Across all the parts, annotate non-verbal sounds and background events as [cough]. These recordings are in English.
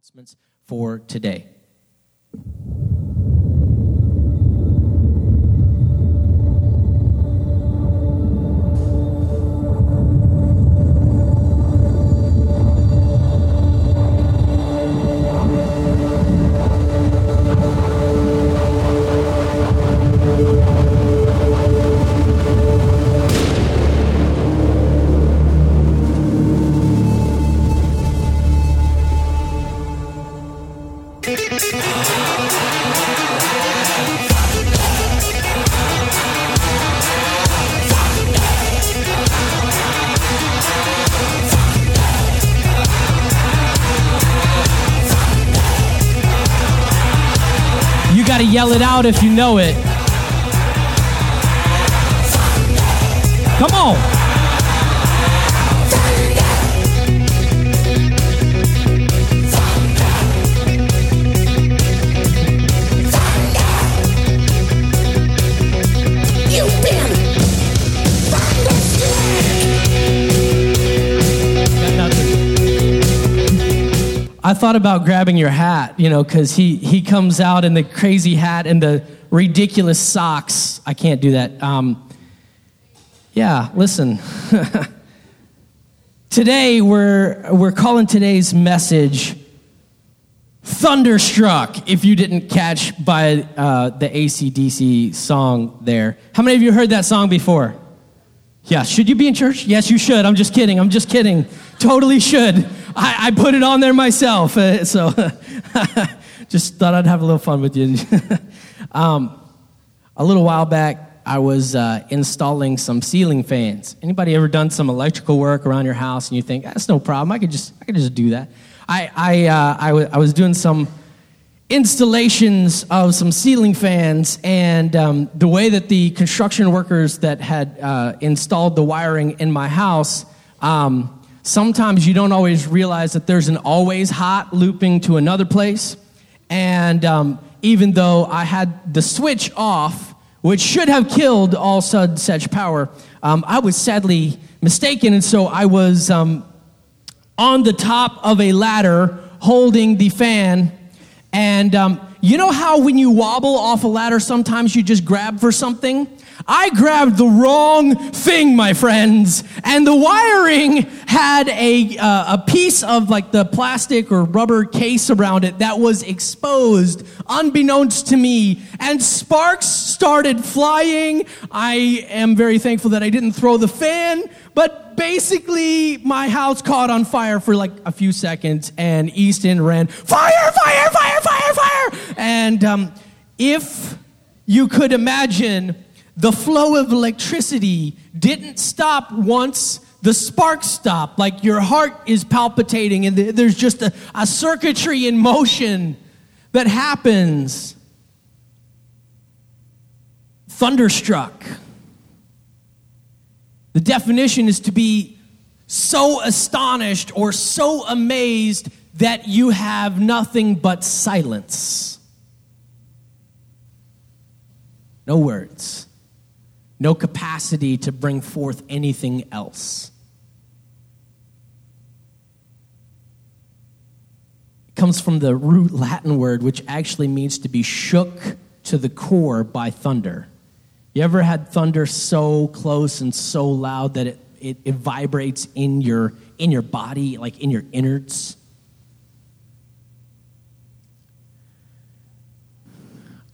announcements for today. Out if you know it. I thought about grabbing your hat, you know, because he, he comes out in the crazy hat and the ridiculous socks. I can't do that. Um, yeah, listen. [laughs] Today, we're, we're calling today's message Thunderstruck, if you didn't catch by uh, the ACDC song there. How many of you heard that song before? Yeah, should you be in church? Yes, you should. I'm just kidding. I'm just kidding. Totally should. I, I put it on there myself. uh, so [laughs] just thought I'd have a little fun with you. [laughs] um, a little while back, I was uh, installing some ceiling fans. Anybody ever done some electrical work around your house and you think, that's no problem. I could just, I could just do that. I, I, uh, I, w- I was doing some installations of some ceiling fans and um, the way that the construction workers that had uh, installed the wiring in my house um, sometimes you don't always realize that there's an always hot looping to another place and um, even though i had the switch off which should have killed all such power um, i was sadly mistaken and so i was um, on the top of a ladder holding the fan. And um, you know how when you wobble off a ladder, sometimes you just grab for something? I grabbed the wrong thing, my friends. And the wiring had a, uh, a piece of like the plastic or rubber case around it that was exposed, unbeknownst to me. And sparks started flying. I am very thankful that I didn't throw the fan, but basically, my house caught on fire for like a few seconds, and Easton ran, fire, fire, fire, fire, fire. And um, if you could imagine, the flow of electricity didn't stop once the spark stopped. Like your heart is palpitating, and there's just a, a circuitry in motion that happens. Thunderstruck. The definition is to be so astonished or so amazed that you have nothing but silence. No words, no capacity to bring forth anything else. It comes from the root Latin word, which actually means to be shook to the core by thunder. You ever had thunder so close and so loud that it, it, it, vibrates in your, in your body, like in your innards?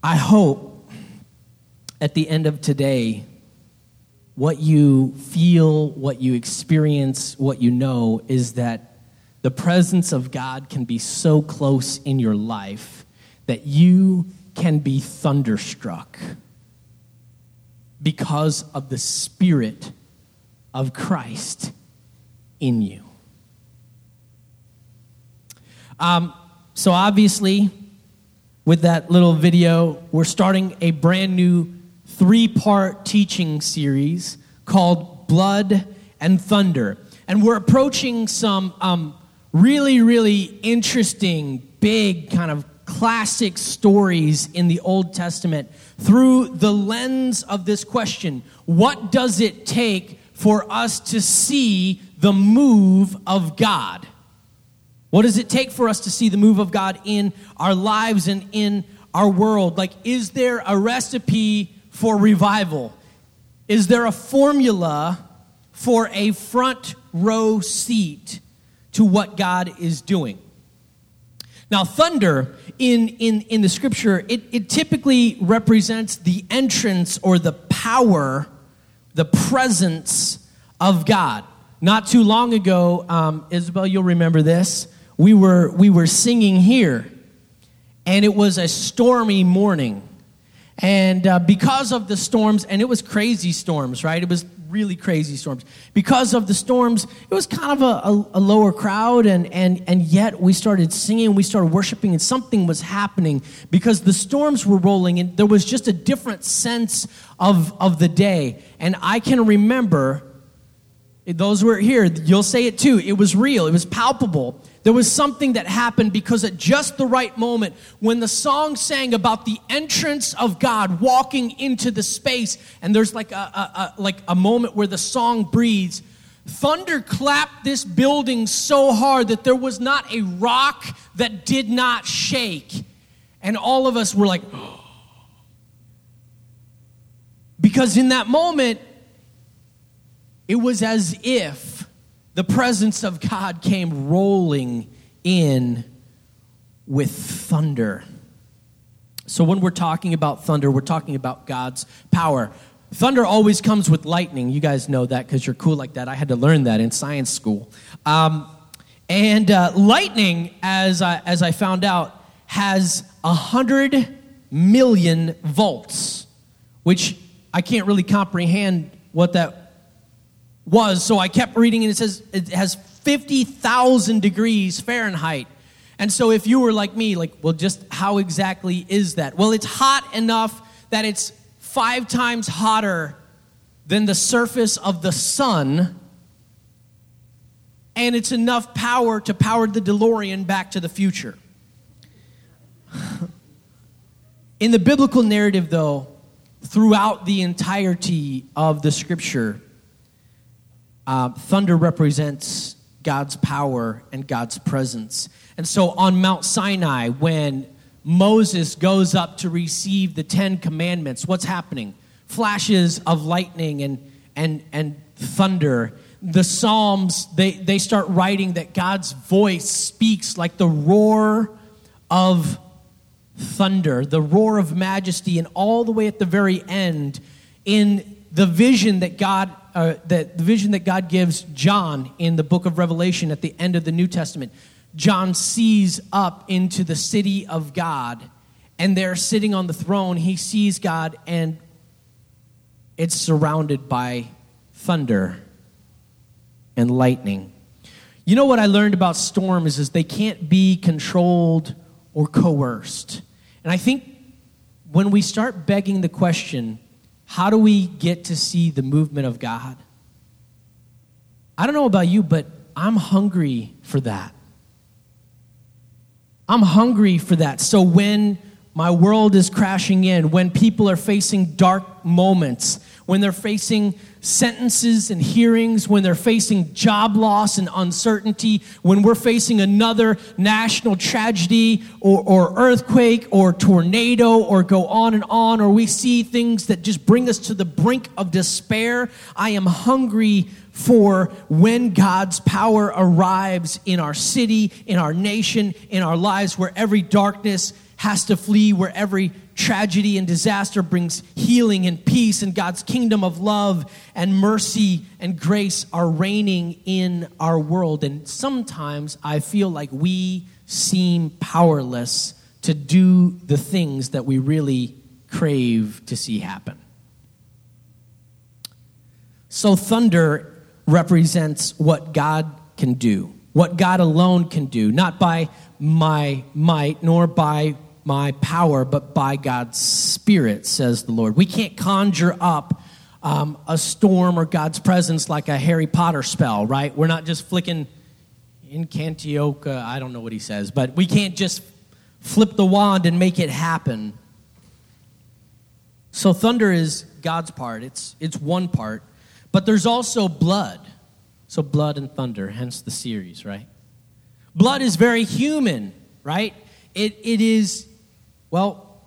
I hope at the end of today, what you feel, what you experience, what you know is that the presence of God can be so close in your life that you can be thunderstruck because of the Spirit of Christ in you. Um, so, obviously, with that little video, we're starting a brand new three part teaching series called Blood and Thunder. And we're approaching some um, really, really interesting, big, kind of classic stories in the Old Testament through the lens of this question What does it take for us to see the move of God? What does it take for us to see the move of God in our lives and in our world? Like, is there a recipe for revival? Is there a formula for a front row seat to what God is doing? Now, thunder in, in, in the scripture, it, it typically represents the entrance or the power, the presence of God. Not too long ago, um, Isabel, you'll remember this. We were, we were singing here, and it was a stormy morning. And uh, because of the storms, and it was crazy storms, right? It was really crazy storms. Because of the storms, it was kind of a, a, a, lower crowd, and, and, and yet we started singing, we started worshiping, and something was happening because the storms were rolling, and there was just a different sense of, of the day. And I can remember, those who are here, you'll say it too, it was real, it was palpable. There was something that happened because at just the right moment, when the song sang about the entrance of God walking into the space, and there's like a, a, a, like a moment where the song breathes, thunder clapped this building so hard that there was not a rock that did not shake. And all of us were like, [gasps] because in that moment, it was as if the presence of God came rolling in with thunder. So, when we're talking about thunder, we're talking about God's power. Thunder always comes with lightning. You guys know that because you're cool like that. I had to learn that in science school. Um, and uh, lightning, as I, as I found out, has 100 million volts, which I can't really comprehend what that was. So I kept reading, and it says it has 50,000 degrees Fahrenheit. And so if you were like me, like, well, just how exactly is that? Well, it's hot enough that it's five times hotter than the surface of the sun. And it's enough power to power the DeLorean back to the future. In the biblical narrative, though, throughout the entirety of the scripture, uh, thunder represents God's power and God's presence. And so on Mount Sinai, when Moses goes up to receive the Ten Commandments, what's happening? Flashes of lightning and, and, and thunder. The Psalms, they, they start writing that God's voice speaks like the roar of thunder, the roar of majesty, and all the way at the very end, in the vision that God uh, the, the vision that God gives John in the book of Revelation at the end of the New Testament. John sees up into the city of God, and there sitting on the throne, he sees God, and it's surrounded by thunder and lightning. You know what I learned about storms is they can't be controlled or coerced. And I think when we start begging the question, how do we get to see the movement of God? I don't know about you, but I'm hungry for that. I'm hungry for that. So when my world is crashing in, when people are facing dark moments, when they're facing sentences and hearings, when they're facing job loss and uncertainty, when we're facing another national tragedy or, or, earthquake or tornado or go on and on, or we see things that just bring us to the brink of despair, I am hungry for when God's power arrives in our city, in our nation, in our lives, where every darkness has to flee, where every tragedy and disaster brings healing and peace, and God's kingdom of love and mercy and grace are reigning in our world. And sometimes I feel like we seem powerless to do the things that we really crave to see happen. So, thunder represents what God can do, what God alone can do, not by my might nor by my power, but by God's Spirit, says the Lord. We can't conjure up um, a storm or God's presence like a Harry Potter spell, right? We're not just flicking incantioca, I don't know what he says, but we can't just flip the wand and make it happen. So thunder is God's part. It's it's one part, but there's also blood. So blood and thunder, hence the series, right? Blood is very human, right? It, it is, well,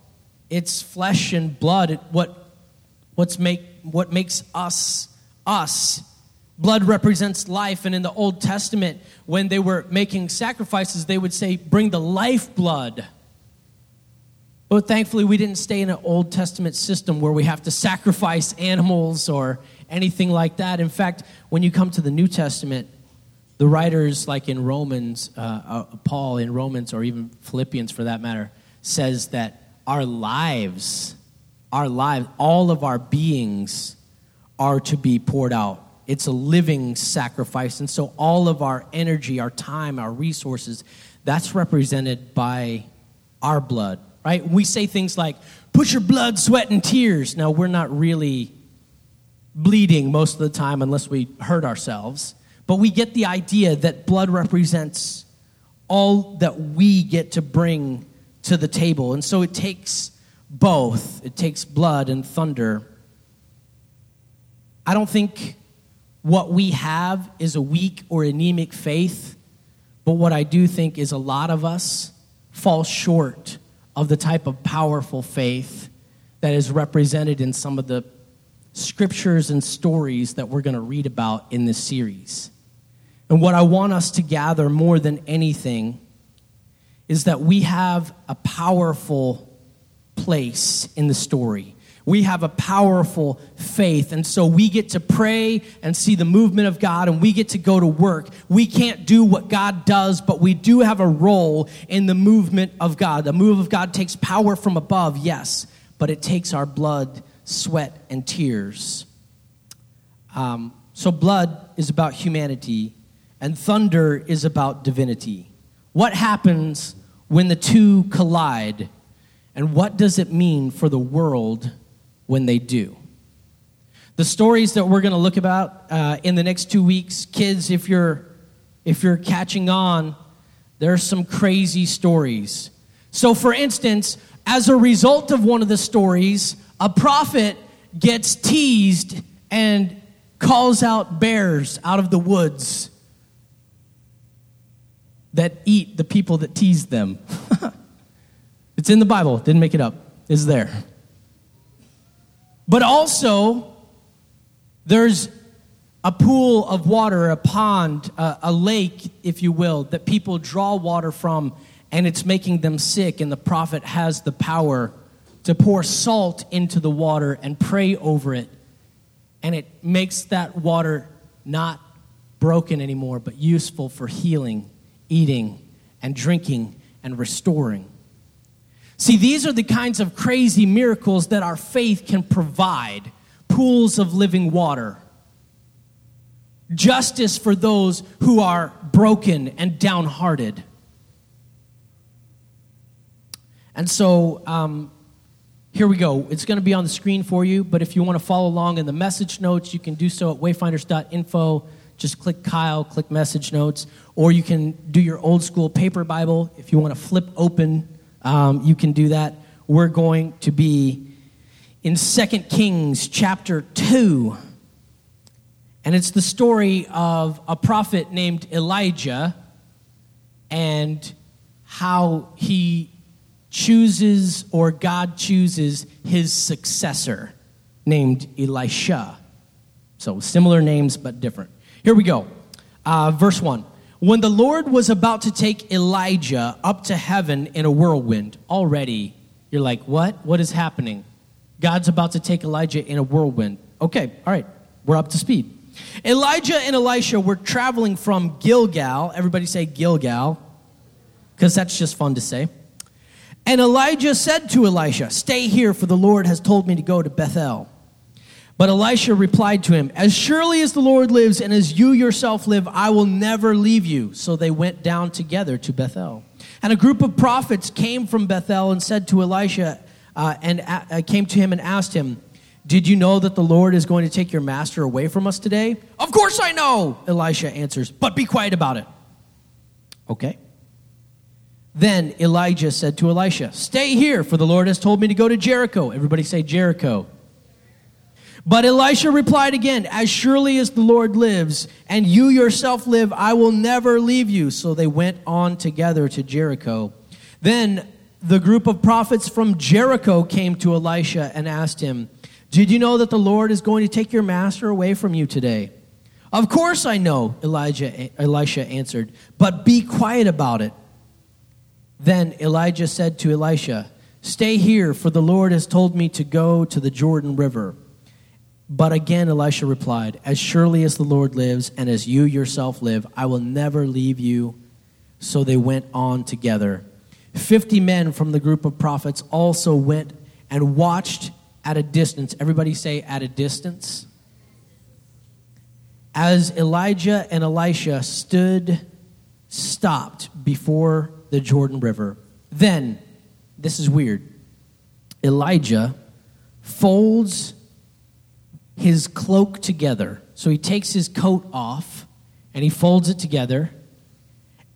it's flesh and blood. It, what, what's make, what makes us us. Blood represents life, and in the Old Testament, when they were making sacrifices, they would say, Bring the life blood. But thankfully, we didn't stay in an Old Testament system where we have to sacrifice animals or anything like that. In fact, when you come to the New Testament, the writers, like in Romans, uh, uh, Paul in Romans, or even Philippians for that matter, says that our lives, our lives, all of our beings are to be poured out. It's a living sacrifice. And so all of our energy, our time, our resources, that's represented by our blood, right? We say things like, put your blood, sweat, and tears. Now, we're not really bleeding most of the time unless we hurt ourselves. But we get the idea that blood represents all that we get to bring to the table. And so it takes both. It takes blood and thunder. I don't think what we have is a weak or anemic faith, but what I do think is a lot of us fall short of the type of powerful faith that is represented in some of the scriptures and stories that we're going to read about in this series. And what I want us to gather more than anything is that we have a powerful place in the story. We have a powerful faith. And so we get to pray and see the movement of God, and we get to go to work. We can't do what God does, but we do have a role in the movement of God. The move of God takes power from above, yes, but it takes our blood, sweat, and tears. Um, so, blood is about humanity, and thunder is about divinity. What happens when the two collide, and what does it mean for the world when they do? The stories that we're going to look about uh, in the next two weeks, kids, if you're if you're catching on, there's some crazy stories. So, for instance, as a result of one of the stories, a prophet gets teased and calls out bears out of the woods that eat the people that tease them. [laughs] it's in the Bible, didn't make it up, it's there. But also, there's a pool of water, a pond, a, a, lake, if you will, that people draw water from, and it's making them sick. And the prophet has the power to pour salt into the water and pray over it. And it makes that water not broken anymore, but useful for healing eating and drinking and restoring. See, these are the kinds of crazy miracles that our faith can provide pools of living water, justice for those who are broken and downhearted. And so, um, here we go. It's going to be on the screen for you, but if you want to follow along in the message notes, you can do so at wayfinders.info just click Kyle, click message notes, or you can do your old school paper Bible. If you want to flip open, um, you can do that. We're going to be in 2 Kings chapter 2. And it's the story of a prophet named Elijah and how he chooses or God chooses his successor named Elisha. So similar names but different. Here we go. Uh, verse 1. When the Lord was about to take Elijah up to heaven in a whirlwind, already you're like, what? What is happening? God's about to take Elijah in a whirlwind. Okay, all right, we're up to speed. Elijah and Elisha were traveling from Gilgal. Everybody say Gilgal, because that's just fun to say. And Elijah said to Elisha, Stay here, for the Lord has told me to go to Bethel. But Elisha replied to him, As surely as the Lord lives and as you yourself live, I will never leave you. So they went down together to Bethel. And a group of prophets came from Bethel and said to Elisha, uh, and uh, came to him and asked him, Did you know that the Lord is going to take your master away from us today? Of course I know, Elisha answers, but be quiet about it. Okay. Then Elijah said to Elisha, Stay here, for the Lord has told me to go to Jericho. Everybody say Jericho. But Elisha replied again, As surely as the Lord lives, and you yourself live, I will never leave you. So they went on together to Jericho. Then the group of prophets from Jericho came to Elisha and asked him, Did you know that the Lord is going to take your master away from you today? Of course I know, Elijah, Elisha answered, but be quiet about it. Then Elijah said to Elisha, Stay here, for the Lord has told me to go to the Jordan River. But again, Elisha replied, As surely as the Lord lives and as you yourself live, I will never leave you. So they went on together. Fifty men from the group of prophets also went and watched at a distance. Everybody say, at a distance. As Elijah and Elisha stood, stopped before the Jordan River. Then, this is weird, Elijah folds his cloak together. So he takes his coat off and he folds it together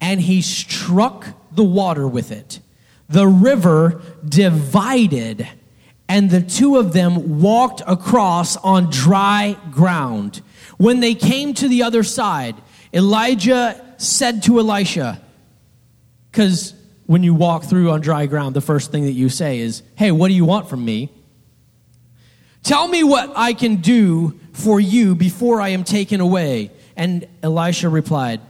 and he struck the water with it. The river divided and the two of them walked across on dry ground. When they came to the other side, Elijah said to Elisha, because when you walk through on dry ground, the first thing that you say is, Hey, what do you want from me? Tell me what I can do for you before I am taken away. And Elisha replied,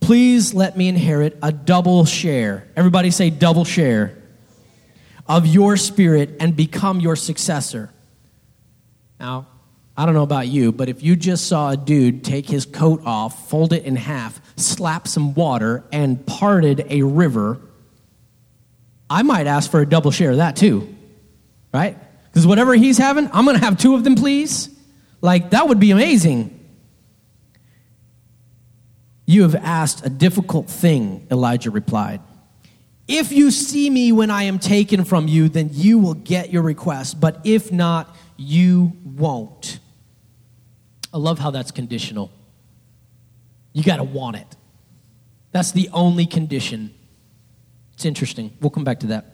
Please let me inherit a double share. Everybody say, double share of your spirit and become your successor. Now, I don't know about you, but if you just saw a dude take his coat off, fold it in half, slap some water, and parted a river, I might ask for a double share of that too, right? Because whatever he's having, I'm going to have two of them, please. Like, that would be amazing. You have asked a difficult thing, Elijah replied. If you see me when I am taken from you, then you will get your request. But if not, you won't. I love how that's conditional. You got to want it. That's the only condition. It's interesting. We'll come back to that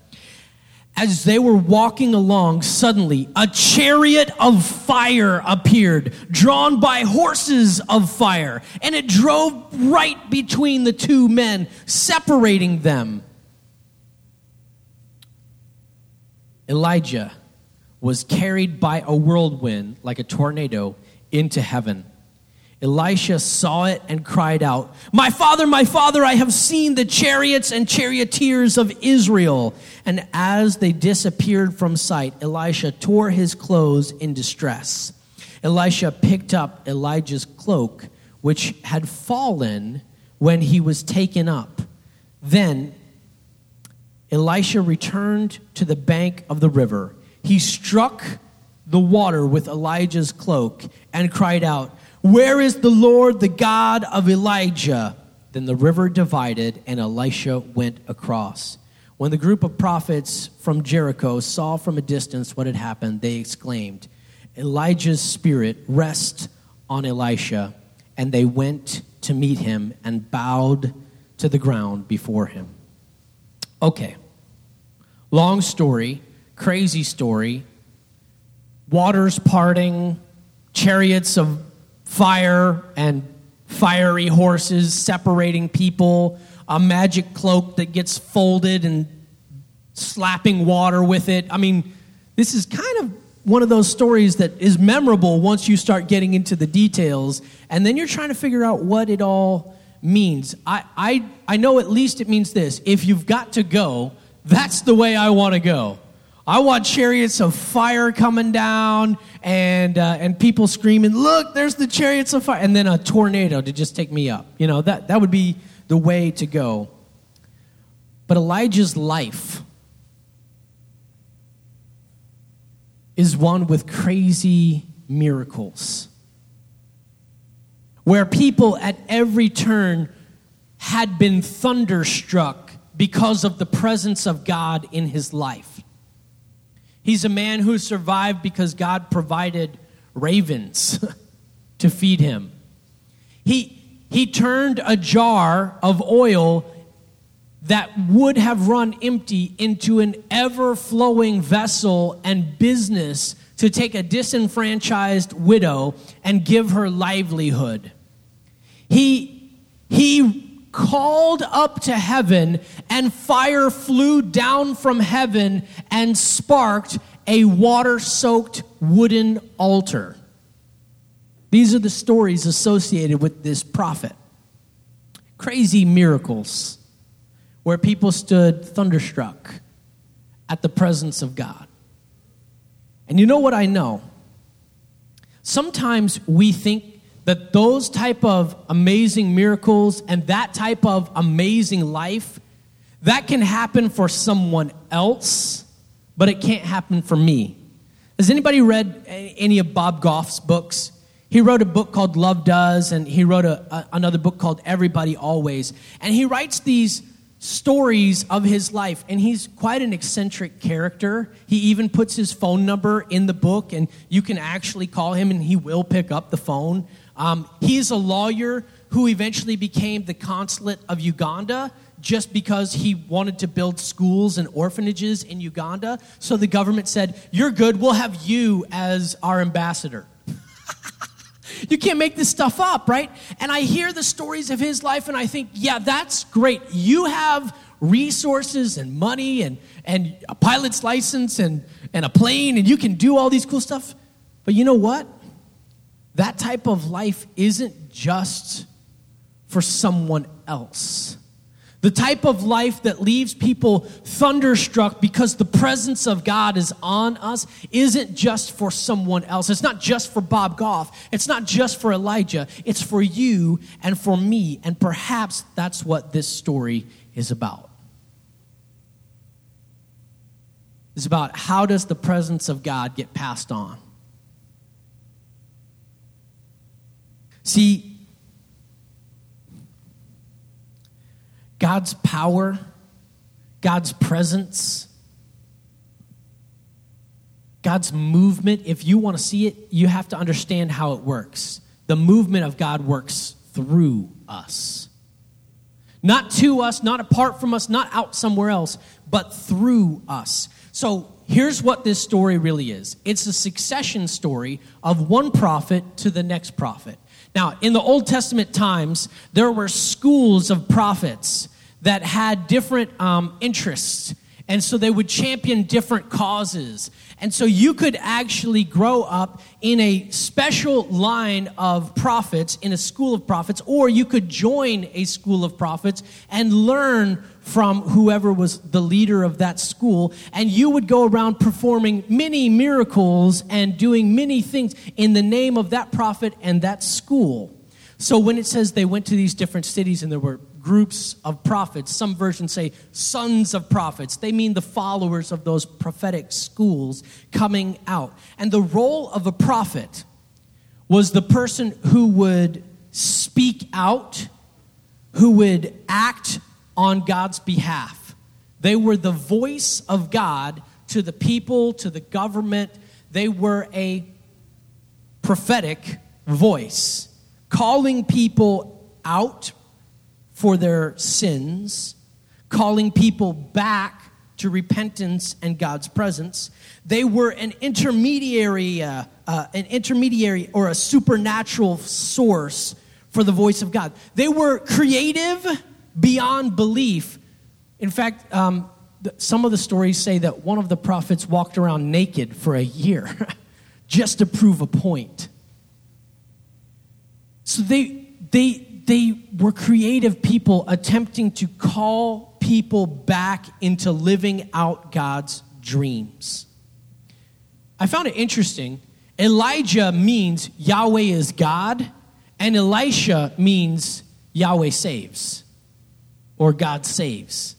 as they were walking along, suddenly a chariot of fire appeared, drawn by horses of fire, and it drove right between the two men, separating them. Elijah was carried by a whirlwind like a tornado into heaven. Elisha saw it and cried out, My father, my father, I have seen the chariots and charioteers of Israel. And as they disappeared from sight, Elisha tore his clothes in distress. Elisha picked up Elijah's cloak, which had fallen when he was taken up. Then Elisha returned to the bank of the river. He struck the water with Elijah's cloak and cried out, where is the Lord, the God of Elijah? Then the river divided, and Elisha went across. When the group of prophets from Jericho saw from a distance what had happened, they exclaimed, Elijah's spirit rests on Elisha. And they went to meet him and bowed to the ground before him. Okay. Long story, crazy story. Waters parting, chariots of fire and fiery horses separating people, a magic cloak that gets folded and slapping water with it. I mean, this is kind of one of those stories that is memorable once you start getting into the details, and then you're trying to figure out what it all means. I, I, I know at least it means this if you've got to go, that's the way I want to go. I want chariots of fire coming down and, uh, and people screaming, Look, there's the chariots of fire. And then a tornado to just take me up. You know, that, that would be the way to go. But Elijah's life is one with crazy miracles where people at every turn had been thunderstruck because of the presence of God in his life. He's a man who survived because God provided ravens [laughs] to feed him. He, he turned a jar of oil that would have run empty into an ever flowing vessel and business to take a disenfranchised widow and give her livelihood. He, he called up to heaven, and fire flew down from heaven and sparked a water soaked wooden altar. These are the stories associated with this prophet. Crazy miracles where people stood thunderstruck at the presence of God. And you know what I know? Sometimes we think that those type of amazing miracles and that type of amazing life that can happen for someone else, but it can't happen for me. Has anybody read any of Bob Goff's books? He wrote a book called Love Does, and he wrote a, a, another book called Everybody Always. And he writes these stories of his life, and he's quite an eccentric character. He even puts his phone number in the book, and you can actually call him, and he will pick up the phone. Um, he's a lawyer who eventually became the consulate of Uganda just because he wanted to build schools and orphanages in Uganda. So the government said, You're good, we'll have you as our ambassador. [laughs] You can't make this stuff up, right? And I hear the stories of his life and I think, yeah, that's great. You have resources and money and, and a pilot's license and, and a plane and you can do all these cool stuff. But you know what? That type of life isn't just for someone else. The type of life that leaves people thunderstruck because the presence of God is on us isn't just for someone else. It's not just for Bob Goff. It's not just for Elijah. It's for you and for me. And perhaps that's what this story is about. It's about how does the presence of God get passed on? See, God's power, God's presence, God's movement, if you want to see it, you have to understand how it works. The movement of God works through us. Not to us, not apart from us, not out somewhere else, but through us. So here's what this story really is it's a succession story of one prophet to the next prophet. Now, in the Old Testament times, there were schools of prophets that had different um, interests. And so they would champion different causes. And so you could actually grow up in a special line of prophets, in a school of prophets, or you could join a school of prophets and learn from whoever was the leader of that school. And you would go around performing many miracles and doing many things in the name of that prophet and that school. So when it says they went to these different cities and there were groups of prophets. Some versions say sons of prophets. They mean the followers of those prophetic schools coming out. And the role of a prophet was the person who would speak out, who would act on God's behalf. They were the voice of God to the people, to the government. They were a prophetic voice, calling people out for their sins, calling people back to repentance and God's presence. They were an intermediary, uh, uh, an intermediary or a supernatural source for the voice of God. They were creative beyond belief. In fact, um, some of the stories say that one of the prophets walked around naked for a year [laughs] just to prove a point. So they, they, they were creative people attempting to call people back into living out God's dreams. I found it interesting. Elijah means Yahweh is God, and Elisha means Yahweh saves or God saves.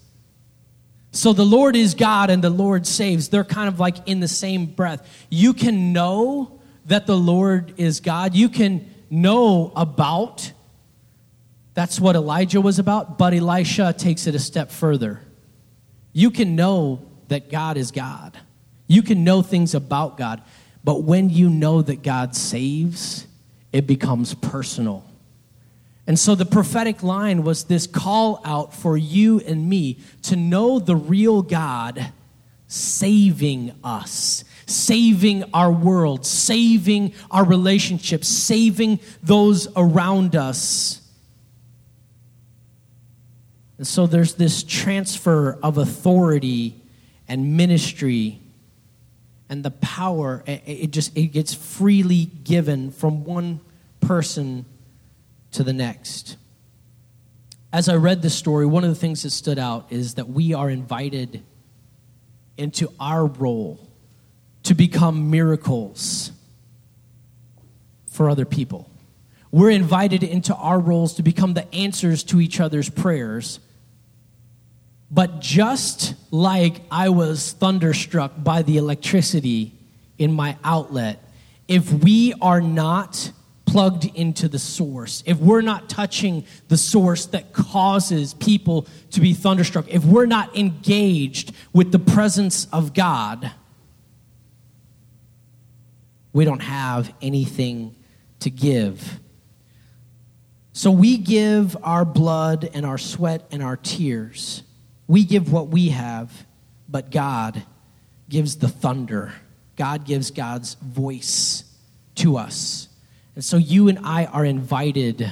So the Lord is God and the Lord saves. They're kind of like in the same breath. You can know that the Lord is God. You can know about that's what Elijah was about, but Elisha takes it a step further. You can know that God is God, you can know things about God, but when you know that God saves, it becomes personal. And so the prophetic line was this call out for you and me to know the real God saving us, saving our world, saving our relationships, saving those around us. And so there's this transfer of authority and ministry and the power it just it gets freely given from one person to the next. As I read this story, one of the things that stood out is that we are invited into our role to become miracles for other people. We're invited into our roles to become the answers to each other's prayers. But just like I was thunderstruck by the electricity in my outlet, if we are not plugged into the source, if we're not touching the source that causes people to be thunderstruck, if we're not engaged with the presence of God, we don't have anything to give. So we give our blood and our sweat and our tears. We give what we have, but God gives the thunder. God gives God's voice to us. And so you and I are invited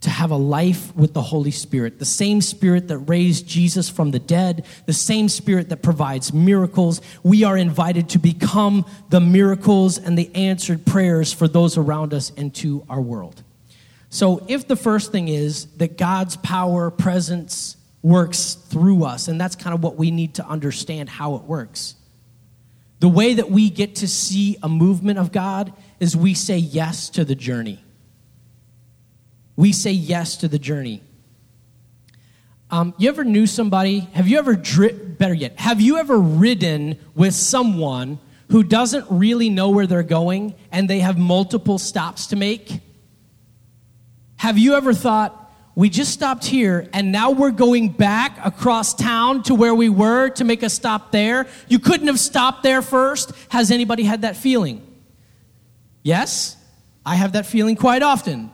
to have a life with the Holy Spirit, the same Spirit that raised Jesus from the dead, the same Spirit that provides miracles. We are invited to become the miracles and the answered prayers for those around us and to our world. So, if the first thing is that God's power, presence works through us, and that's kind of what we need to understand how it works. The way that we get to see a movement of God is we say yes to the journey. We say yes to the journey. Um, you ever knew somebody? Have you ever, dri- better yet, have you ever ridden with someone who doesn't really know where they're going and they have multiple stops to make? Have you ever thought, we just stopped here and now we're going back across town to where we were to make a stop there. You couldn't have stopped there first. Has anybody had that feeling? Yes, I have that feeling quite often.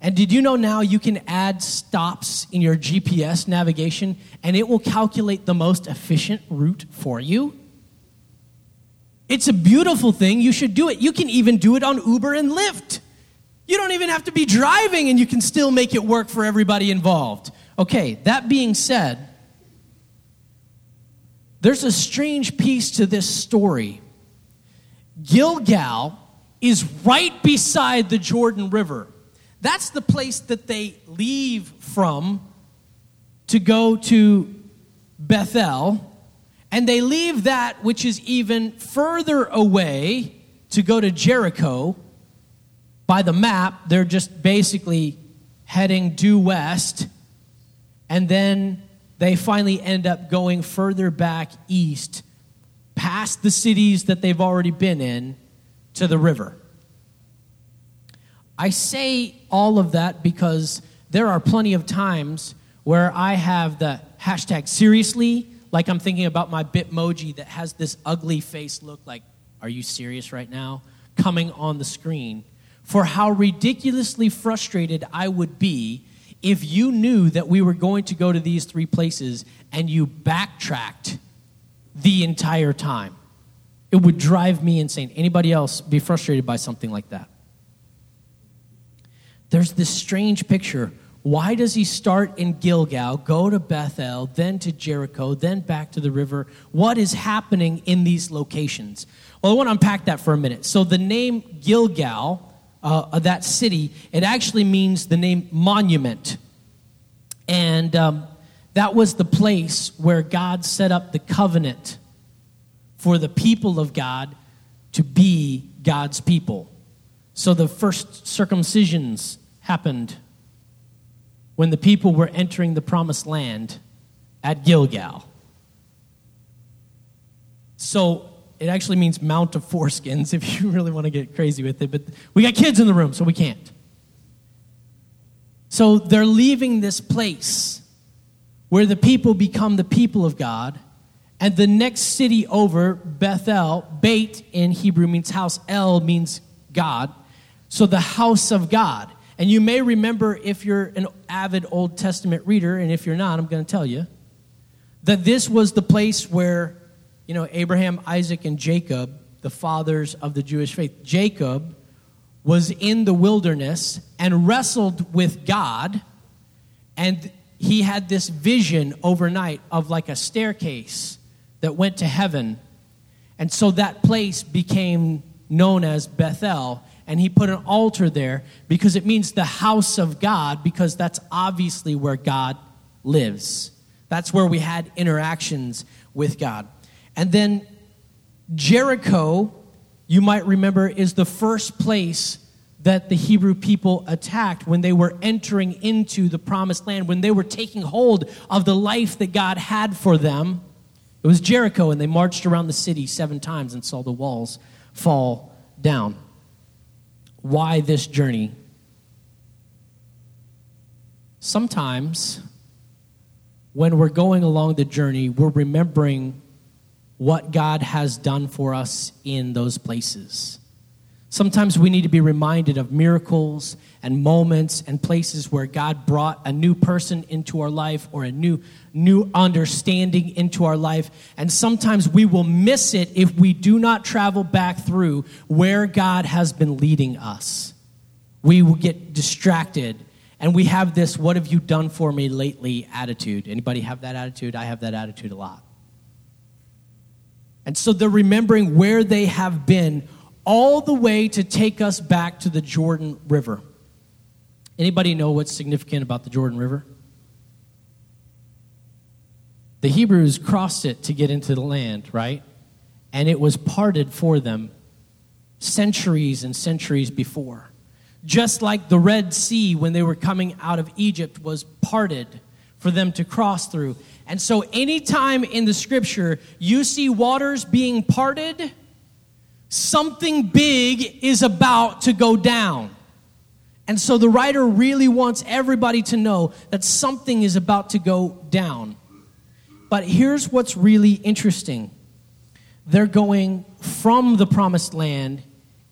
And did you know now you can add stops in your GPS navigation and it will calculate the most efficient route for you? It's a beautiful thing. You should do it. You can even do it on Uber and Lyft. You don't even have to be driving and you can still make it work for everybody involved. Okay, that being said, there's a strange piece to this story. Gilgal is right beside the Jordan River. That's the place that they leave from to go to Bethel. And they leave that which is even further away to go to Jericho by the map, they're just basically heading due west, and then they finally end up going further back east, past the cities that they've already been in, to the river. I say all of that because there are plenty of times where I have the hashtag seriously, like I'm thinking about my Bitmoji that has this ugly face look like, are you serious right now? Coming on the screen for how ridiculously frustrated I would be if you knew that we were going to go to these three places and you backtracked the entire time. It would drive me insane. Anybody else be frustrated by something like that? There's this strange picture. Why does he start in Gilgal, go to Bethel, then to Jericho, then back to the river? What is happening in these locations? Well, I want to unpack that for a minute. So, the name Gilgal uh, of that city, it actually means the name monument. And um, that was the place where God set up the covenant for the people of God to be God's people. So the first circumcisions happened when the people were entering the promised land at Gilgal. So it actually means mount of foreskins [laughs] if you really want to get crazy with it. But we got kids in the room, so we can't. So they're leaving this place where the people become the people of God. And the next city over, Bethel, Beit in Hebrew means house, El means God. So the house of God. And you may remember if you're an avid Old Testament reader, and if you're not, I'm going to tell you, that this was the place where you know, Abraham, Isaac, and Jacob, the fathers of the Jewish faith. Jacob was in the wilderness and wrestled with God, and he had this vision overnight of like a staircase that went to heaven. And so that place became known as Bethel, and he put an altar there because it means the house of God, because that's obviously where God lives. That's where we had interactions with God. And then Jericho, you might remember, is the first place that the Hebrew people attacked when they were entering into the promised land, when they were taking hold of the life that God had for them. It was Jericho, and they marched around the city seven times and saw the walls fall down. Why this journey? Sometimes, when we're going along the journey, we're remembering what God has done for us in those places. Sometimes we need to be reminded of miracles and moments and places where God brought a new person into our life or a new new understanding into our life. And sometimes we will miss it if we do not travel back through where God has been leading us. We will get distracted and we have this what have you done for me lately attitude. Anybody have that attitude? I have that attitude a lot. And so they're remembering where they have been all the way to take us back to the Jordan River. Anybody know what's significant about the Jordan River? The Hebrews crossed it to get into the land, right? And it was parted for them centuries and centuries before. Just like the Red Sea, when they were coming out of Egypt, was parted for them to cross through. And so, anytime in the scripture you see waters being parted, something big is about to go down. And so the writer really wants everybody to know that something is about to go down. But here's what's really interesting they're going from the promised land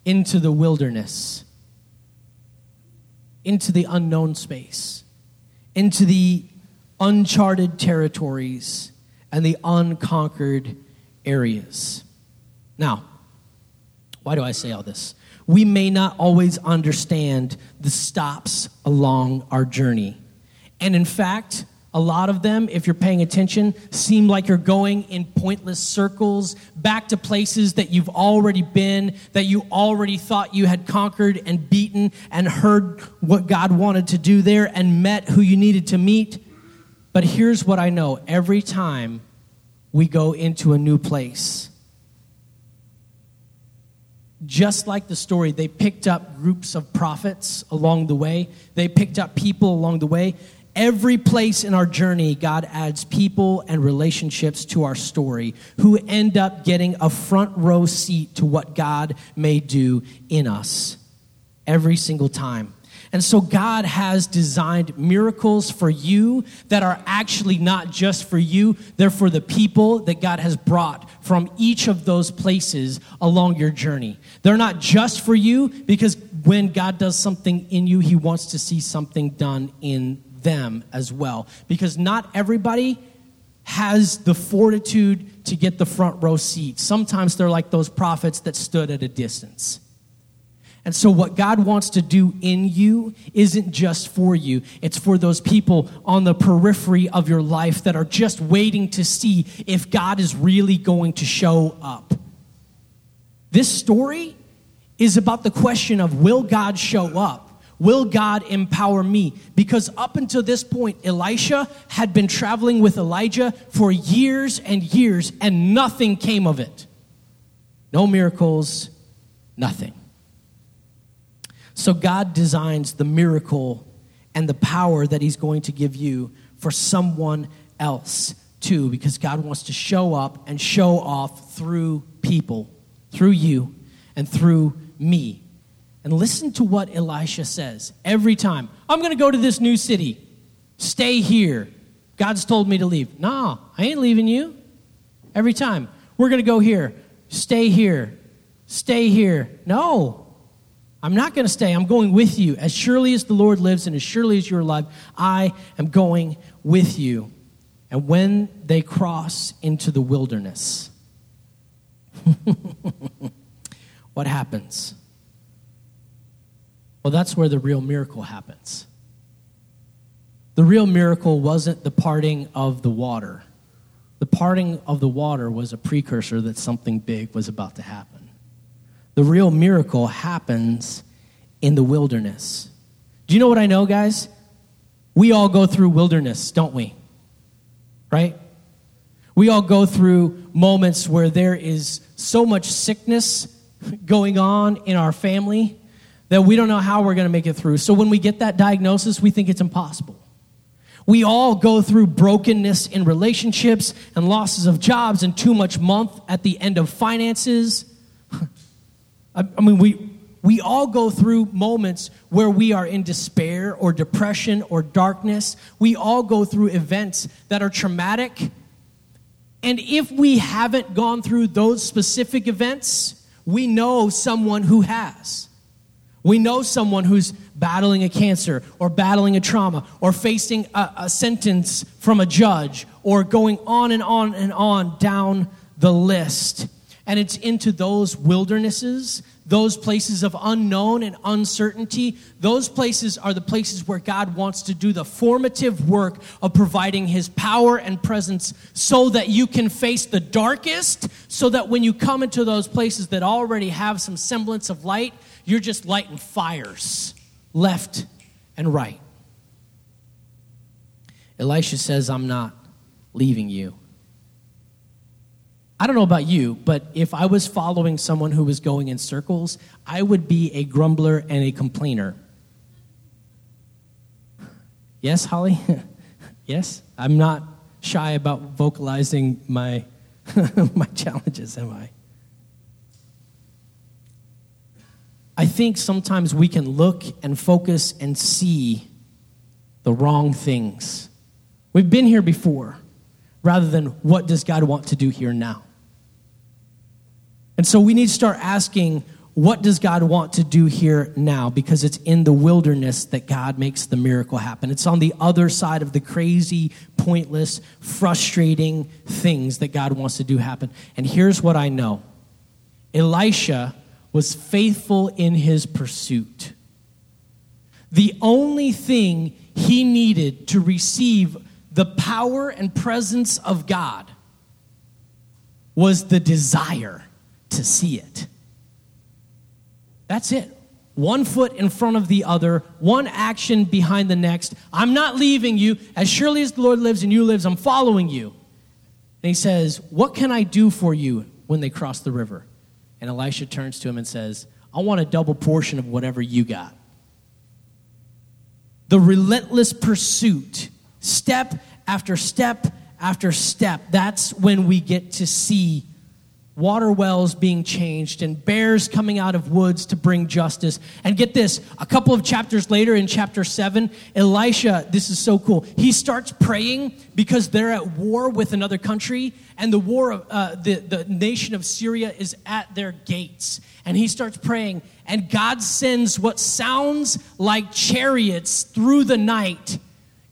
into the wilderness, into the unknown space, into the uncharted territories, and the unconquered areas. Now, why do I say all this? We may not always understand the stops along our journey. And in fact, a lot of them, if you're paying attention, seem like you're going in pointless circles back to places that you've already been, that you already thought you had conquered and beaten and heard what God wanted to do there and met who you needed to meet. But here's what I know every time we go into a new place, just like the story, they picked up groups of prophets along the way, they picked up people along the way. Every place in our journey, God adds people and relationships to our story who end up getting a front row seat to what God may do in us every single time. And so God has designed miracles for you that are actually not just for you, they're for the people that God has brought from each of those places along your journey. They're not just for you because when God does something in you, he wants to see something done in them as well. Because not everybody has the fortitude to get the front row seat. Sometimes they're like those prophets that stood at a distance. And so, what God wants to do in you isn't just for you, it's for those people on the periphery of your life that are just waiting to see if God is really going to show up. This story is about the question of will God show up? Will God empower me? Because up until this point, Elisha had been traveling with Elijah for years and years, and nothing came of it. No miracles, nothing. So God designs the miracle and the power that He's going to give you for someone else too, because God wants to show up and show off through people, through you, and through me. And listen to what Elisha says every time I'm going to go to this new city. Stay here. God's told me to leave. Nah, I ain't leaving you. Every time. We're going to go here. Stay here. Stay here. No, I'm not going to stay. I'm going with you. As surely as the Lord lives and as surely as you're alive, I am going with you. And when they cross into the wilderness, [laughs] what happens? Well, that's where the real miracle happens. The real miracle wasn't the parting of the water. The parting of the water was a precursor that something big was about to happen. The real miracle happens in the wilderness. Do you know what I know, guys? We all go through wilderness, don't we? Right? We all go through moments where there is so much sickness going on in our family that we don't know how we're going to make it through. So when we get that diagnosis, we think it's impossible. We all go through brokenness in relationships and losses of jobs and too much month at the end of finances. I, I mean, we, we all go through moments where we are in despair or depression or darkness. We all go through events that are traumatic. And if we haven't gone through those specific events, we know someone who has. We know someone who's battling a cancer or battling a trauma or facing a, a, sentence from a judge or going on and on and on down the list. And it's into those wildernesses, those places of unknown and uncertainty. Those places are the places where God wants to do the formative work of providing his power and presence so that you can face the darkest, so that when you come into those places that already have some semblance of light, you're just lighting fires left and right. Elisha says, I'm not leaving you. I don't know about you, but if I was following someone who was going in circles, I would be a grumbler and a complainer. Yes, Holly? [laughs] yes? I'm not shy about vocalizing my, [laughs] my challenges, am I? I think sometimes we can look and focus and see the wrong things. We've been here before rather than what does God want to do here now. And so we need to start asking, what does God want to do here now? Because it's in the wilderness that God makes the miracle happen. It's on the other side of the crazy, pointless, frustrating things that God wants to do happen. And here's what I know Elisha was faithful in his pursuit. The only thing he needed to receive the power and presence of God was the desire to see it. That's it. One foot in front of the other, one action behind the next. I'm not leaving you. As surely as the Lord lives and you lives, I'm following you. And he says, What can I do for you when they cross the river? And Elisha turns to him and says, I want a double portion of whatever you got. The relentless pursuit, step after step after step, that's when we get to see water wells being changed and bears coming out of woods to bring justice. And get this, a couple of chapters later in chapter 7, Elisha, this is so cool. He starts praying because they're at war with another country and the war of uh, the, the nation of Syria is at their gates. And he starts praying and God sends what sounds like chariots through the night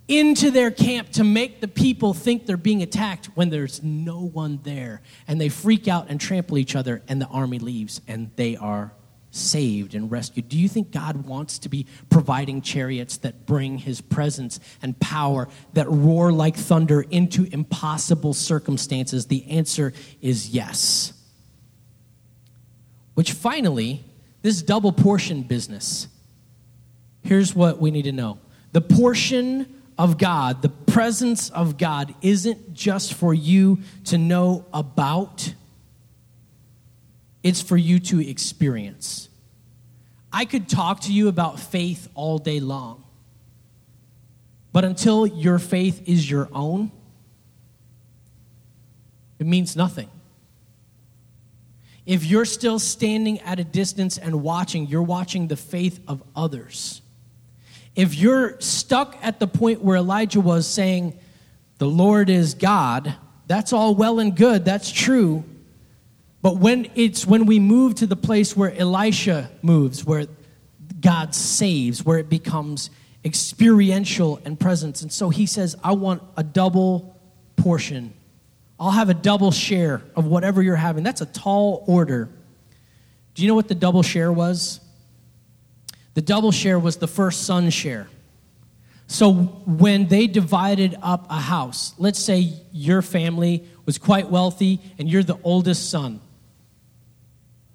into their camp to make the people think they're being attacked when there's no one there. And they freak out and trample each other, and the army leaves, and they are saved and rescued. Do you think God wants to be providing chariots that bring his presence and power, that roar like thunder into impossible circumstances? The answer is yes. Which finally, this double portion business. Here's what we need to know the portion of God, the presence of God, isn't just for you to know about, it's for you to experience. I could talk to you about faith all day long, but until your faith is your own, it means nothing. If you're still standing at a distance and watching, you're watching the faith of others if you're stuck at the point where Elijah was saying, the Lord is God, that's all well and good, that's true. But when it's when we move to the place where Elisha moves, where God saves, where it becomes experiential and presence. And so he says, I want a double portion I'll have a double share of whatever you're having. That's a tall order. Do you know what the double share was? The double share was the first son share. So when they divided up a house, let's say your family was quite wealthy and you're the oldest son.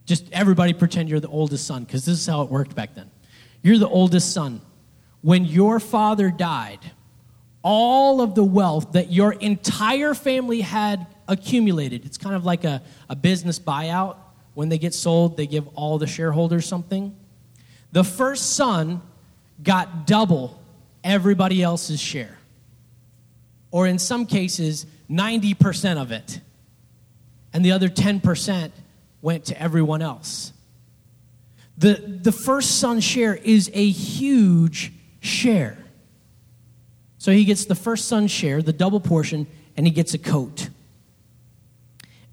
Just everybody pretend you're the oldest son because this is how it worked back then. You're the oldest son. When your father died, all of the wealth that your entire family had accumulated, it's kind of like a, a business buyout. When they get sold, they give all the shareholders something. The first son got double everybody else's share. Or in some cases, 90% of it. And the other 10% went to everyone else. The, the first son share is a huge share. So he gets the first son share, the double portion, and he gets a coat.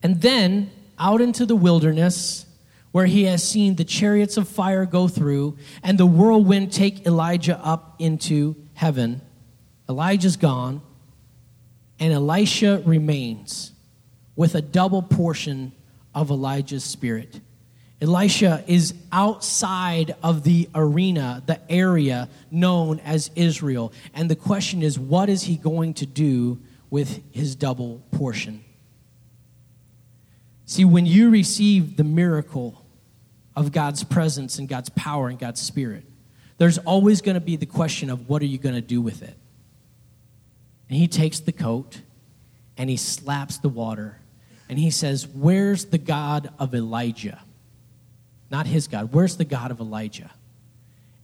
And then out into the wilderness, where he has seen the chariots of fire go through and the whirlwind take Elijah up into heaven. Elijah's gone, and Elisha remains with a double portion of Elijah's spirit. Elisha is outside of the arena, the area known as Israel. And the question is, what is he going to do with his double portion? See, when you receive the miracle of God's presence and God's power and God's spirit, there's always going to be the question of what are you going to do with it? And he takes the coat and he slaps the water and he says, Where's the God of Elijah? Not his God. Where's the God of Elijah?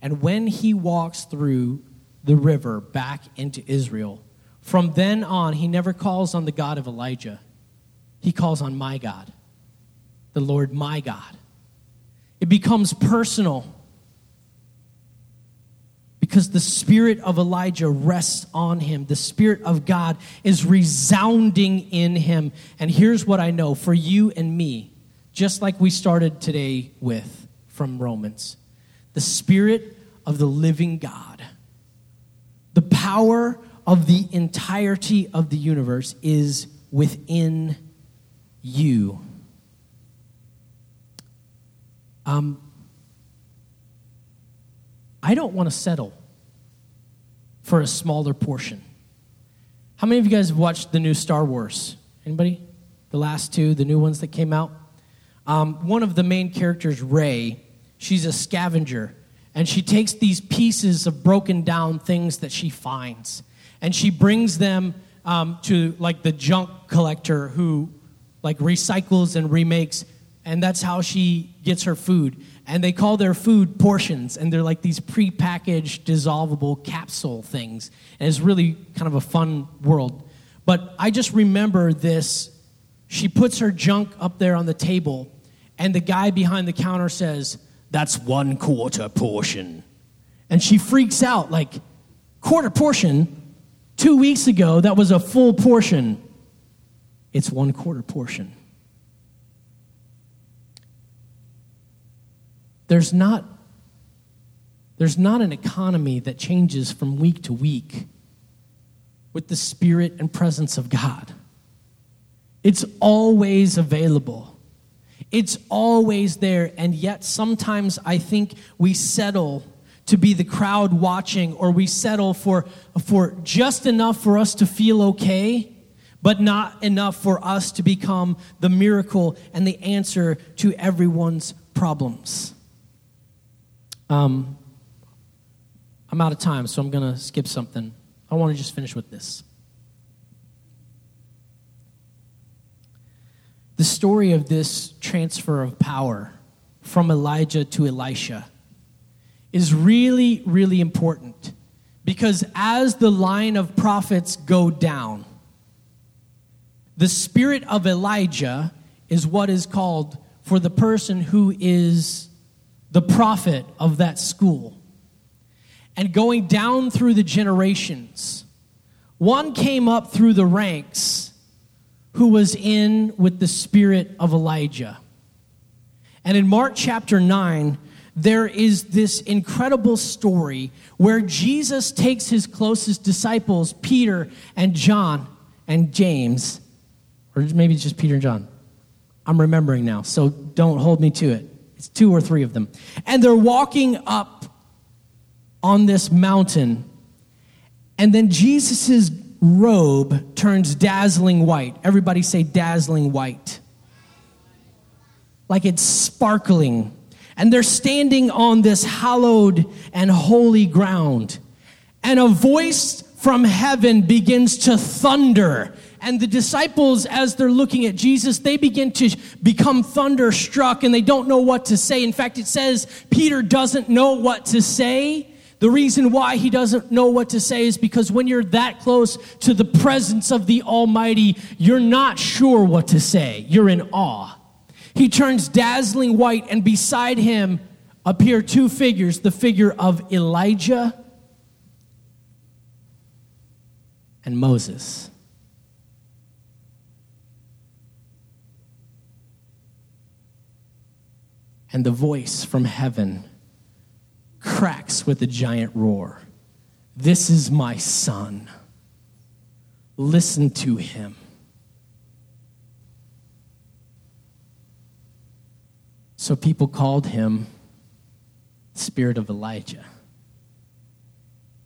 And when he walks through the river back into Israel, from then on, he never calls on the God of Elijah. He calls on my God the Lord my God. It becomes personal because the spirit of Elijah rests on him. The spirit of God is resounding in him. And here's what I know for you and me, just like we started today with from Romans the spirit of the living God, the power of the entirety of the universe is within you. Um, I don't want to settle for a smaller portion. How many of you guys have watched the new Star Wars? Anybody? The last two, the new ones that came out? Um, one of the main characters, Rey, she's a scavenger, and she takes these pieces of broken down things that she finds, and she brings them um, to like the junk collector who like recycles and remakes and that's how she gets her food. And they call their food portions, and they're like these prepackaged, dissolvable capsule things. And it's really kind of a fun world. But I just remember this. She puts her junk up there on the table, and the guy behind the counter says, That's one quarter portion. And she freaks out, like, quarter portion? Two weeks ago, that was a full portion. It's one quarter portion. There's not, there's not an economy that changes from week to week with the Spirit and presence of God. It's always available. It's always there. And yet, sometimes I think we settle to be the crowd watching, or we settle for, for just enough for us to feel okay, but not enough for us to become the miracle and the answer to everyone's problems. Um, I'm out of time, so I'm going to skip something. I want to just finish with this. The story of this transfer of power from Elijah to Elisha is really, really important because as the line of prophets go down, the spirit of Elijah is what is called for the person who is the prophet of that school. And going down through the generations, one came up through the ranks who was in with the spirit of Elijah. And in Mark chapter 9, there is this incredible story where Jesus takes his closest disciples, Peter and John and James, Or maybe it's just Peter and John. I'm remembering now, so don't hold me to it. It's two or three of them. And they're walking up on this mountain, and then Jesus' robe turns dazzling white. Everybody say dazzling white. Like it's sparkling. And they're standing on this hallowed and holy ground. And a voice from heaven begins to thunder and the disciples, as they're looking at Jesus, they begin to become thunderstruck and they don't know what to say. In fact, it says Peter doesn't know what to say. The reason why he doesn't know what to say is because when you're that close to the presence of the Almighty, you're not sure what to say. You're in awe. He turns dazzling white, and beside him appear two figures the figure of Elijah and Moses. And the voice from heaven cracks with a giant roar This is my son. Listen to him. So people called him Spirit of Elijah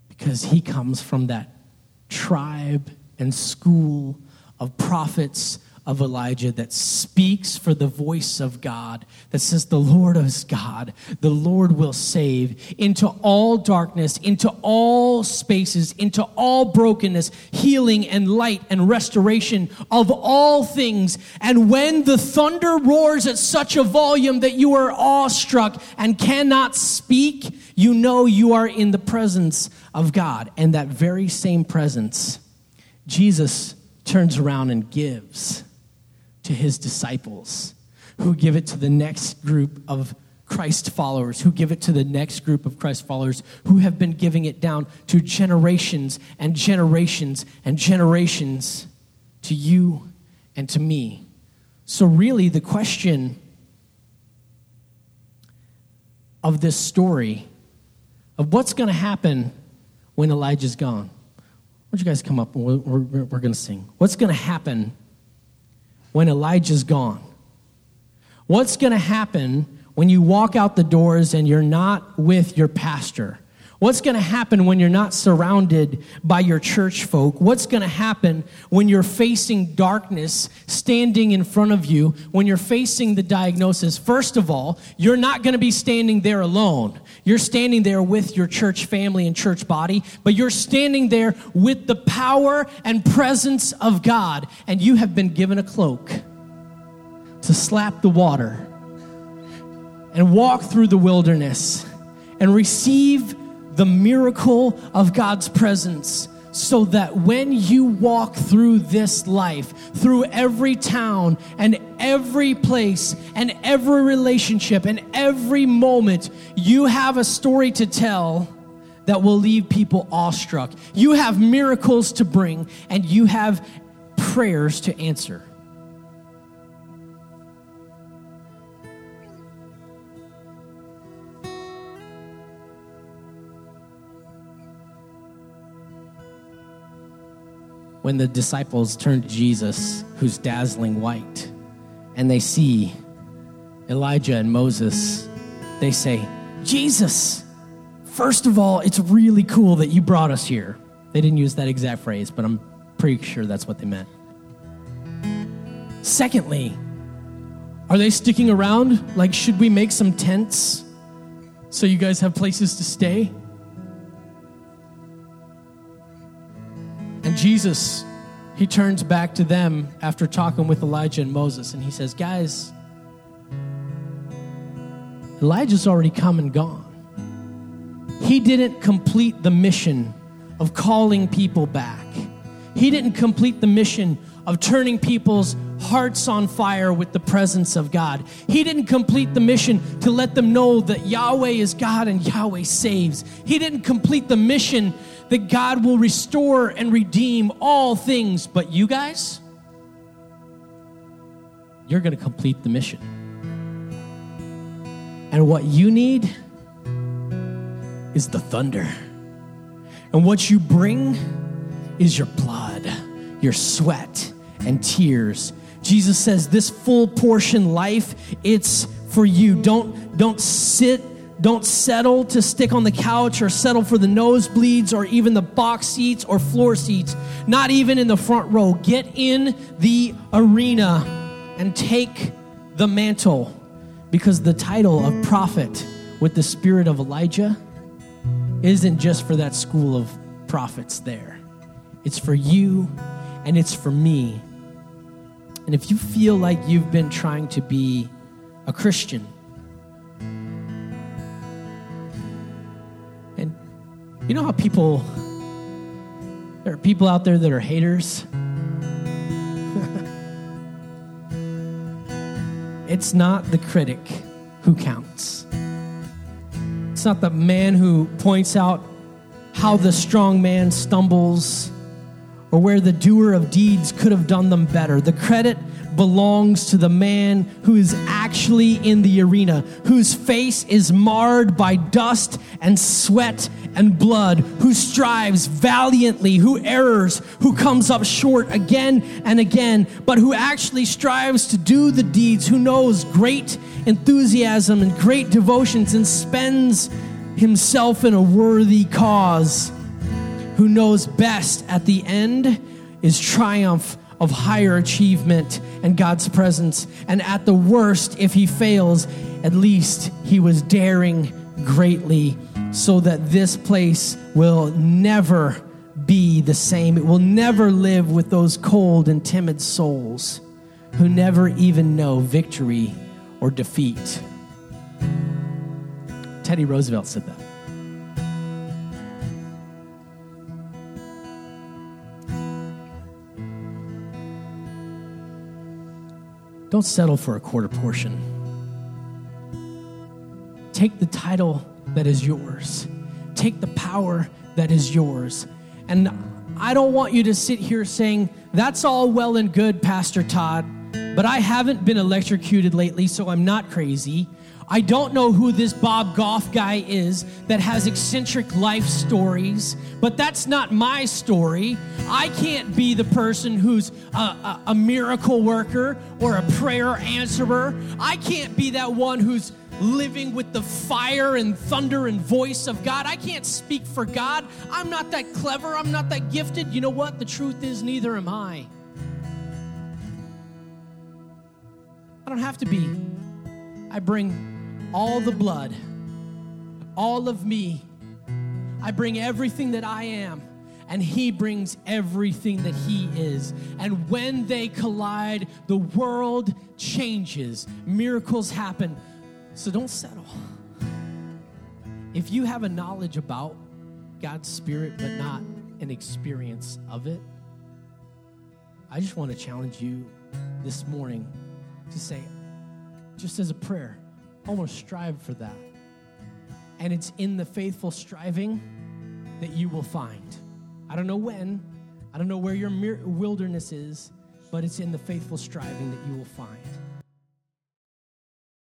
because he comes from that tribe and school of prophets of Elijah that speaks for the voice of God, that says, The Lord is God, the Lord will save into all darkness, into all spaces, into all brokenness, healing and light and restoration of all things. And when the thunder roars at such a volume that you are awestruck and cannot speak, you know you are in the presence of God. And that very same presence, Jesus turns around and gives to his disciples, who give it to the next group of Christ followers, who give it to the next group of Christ followers, who have been giving it down to generations and generations and generations to you and to me. So, really, the question of this story of what's going to happen when Elijah's gone. Why don't you guys come up we're, we're, we're going to sing? What's going to happen when Elijah's gone? What's going to happen when you walk out the doors and you're not with your pastor? What's going to happen when you're not surrounded by your church folk? What's going to happen when you're facing darkness standing in front of you, when you're facing the diagnosis? First of all, you're not going to be standing there alone. You're standing there with your church family and church body, but you're standing there with the power and presence of God, and you have been given a cloak to slap the water and walk through the wilderness and receive the miracle of God's presence so that when you walk through this life, through every town and every place and every relationship and every moment, you have a story to tell that will leave people awestruck. You have miracles to bring and you have prayers to answer. When the disciples turn to Jesus, who's dazzling white, and they see Elijah and Moses, they say, Jesus, first of all, it's really cool that you brought us here. They didn't use that exact phrase, but I'm pretty sure that's what they meant. Secondly, are they sticking around? Like, should we make some tents so you guys have places to stay? Jesus, he turns back to them after talking with Elijah and Moses, and he says, Guys, Elijah's already come and gone. He didn't complete the mission of calling people back. He didn't complete the mission of turning people's hearts on fire with the presence of God. He didn't complete the mission to let them know that Yahweh is God and Yahweh saves. He didn't complete the mission that God will restore and redeem all things. But you guys, you're going to complete the mission. And what you need is the thunder. And what you bring is your blood, your sweat, and tears. Jesus says this full portion life, it's for you. Don't don't sit don't settle to stick on the couch or settle for the nosebleeds or even the box seats or floor seats, not even in the front row. Get in the arena and take the mantle because the title of prophet with the spirit of Elijah isn't just for that school of prophets there. It's for you and it's for me. And if you feel like you've been trying to be a Christian, you know how people, there are people out there that are haters. [laughs] it's not the critic who counts. It's not the man who points out how the strong man stumbles or where the doer of deeds could have done them better. The credit belongs to the man who is actually in the arena, whose face is marred by dust and sweat and blood, who strives valiantly, who errs, who comes up short again and again, but who actually strives to do the deeds, who knows great enthusiasm and great devotions and spends himself in a worthy cause who knows best at the end is triumph of higher achievement and God's presence. And at the worst, if he fails, at least he was daring greatly so that this place will never be the same. It will never live with those cold and timid souls who never even know victory or defeat. Teddy Roosevelt said that. Don't settle for a quarter portion. Take the title that is yours, take the power that is yours. And I don't want you to sit here saying, That's all well and good, Pastor Todd, but I haven't been electrocuted lately, so I'm not crazy. I don't know who this Bob Goff guy is that has eccentric life stories, but that's not my story. I can't be the person who's a, a, a, miracle worker or a prayer answerer. I can't be that one who's living with the fire and thunder and voice of God. I can't speak for God. I'm not that clever. I'm not that gifted. You know what? The truth is, neither am I. I don't have to be. I bring all the blood, all of me. I bring everything that I am, and He brings everything that He is. And when they collide, the world changes, miracles happen. So don't settle. If you have a knowledge about God's Spirit, but not an experience of it, I just want to challenge you this morning to say, just as a prayer, to strive for that. And it's in the faithful striving that you will find. I don't know when, I don't know where your wilderness is, but it's in the faithful striving that you will find.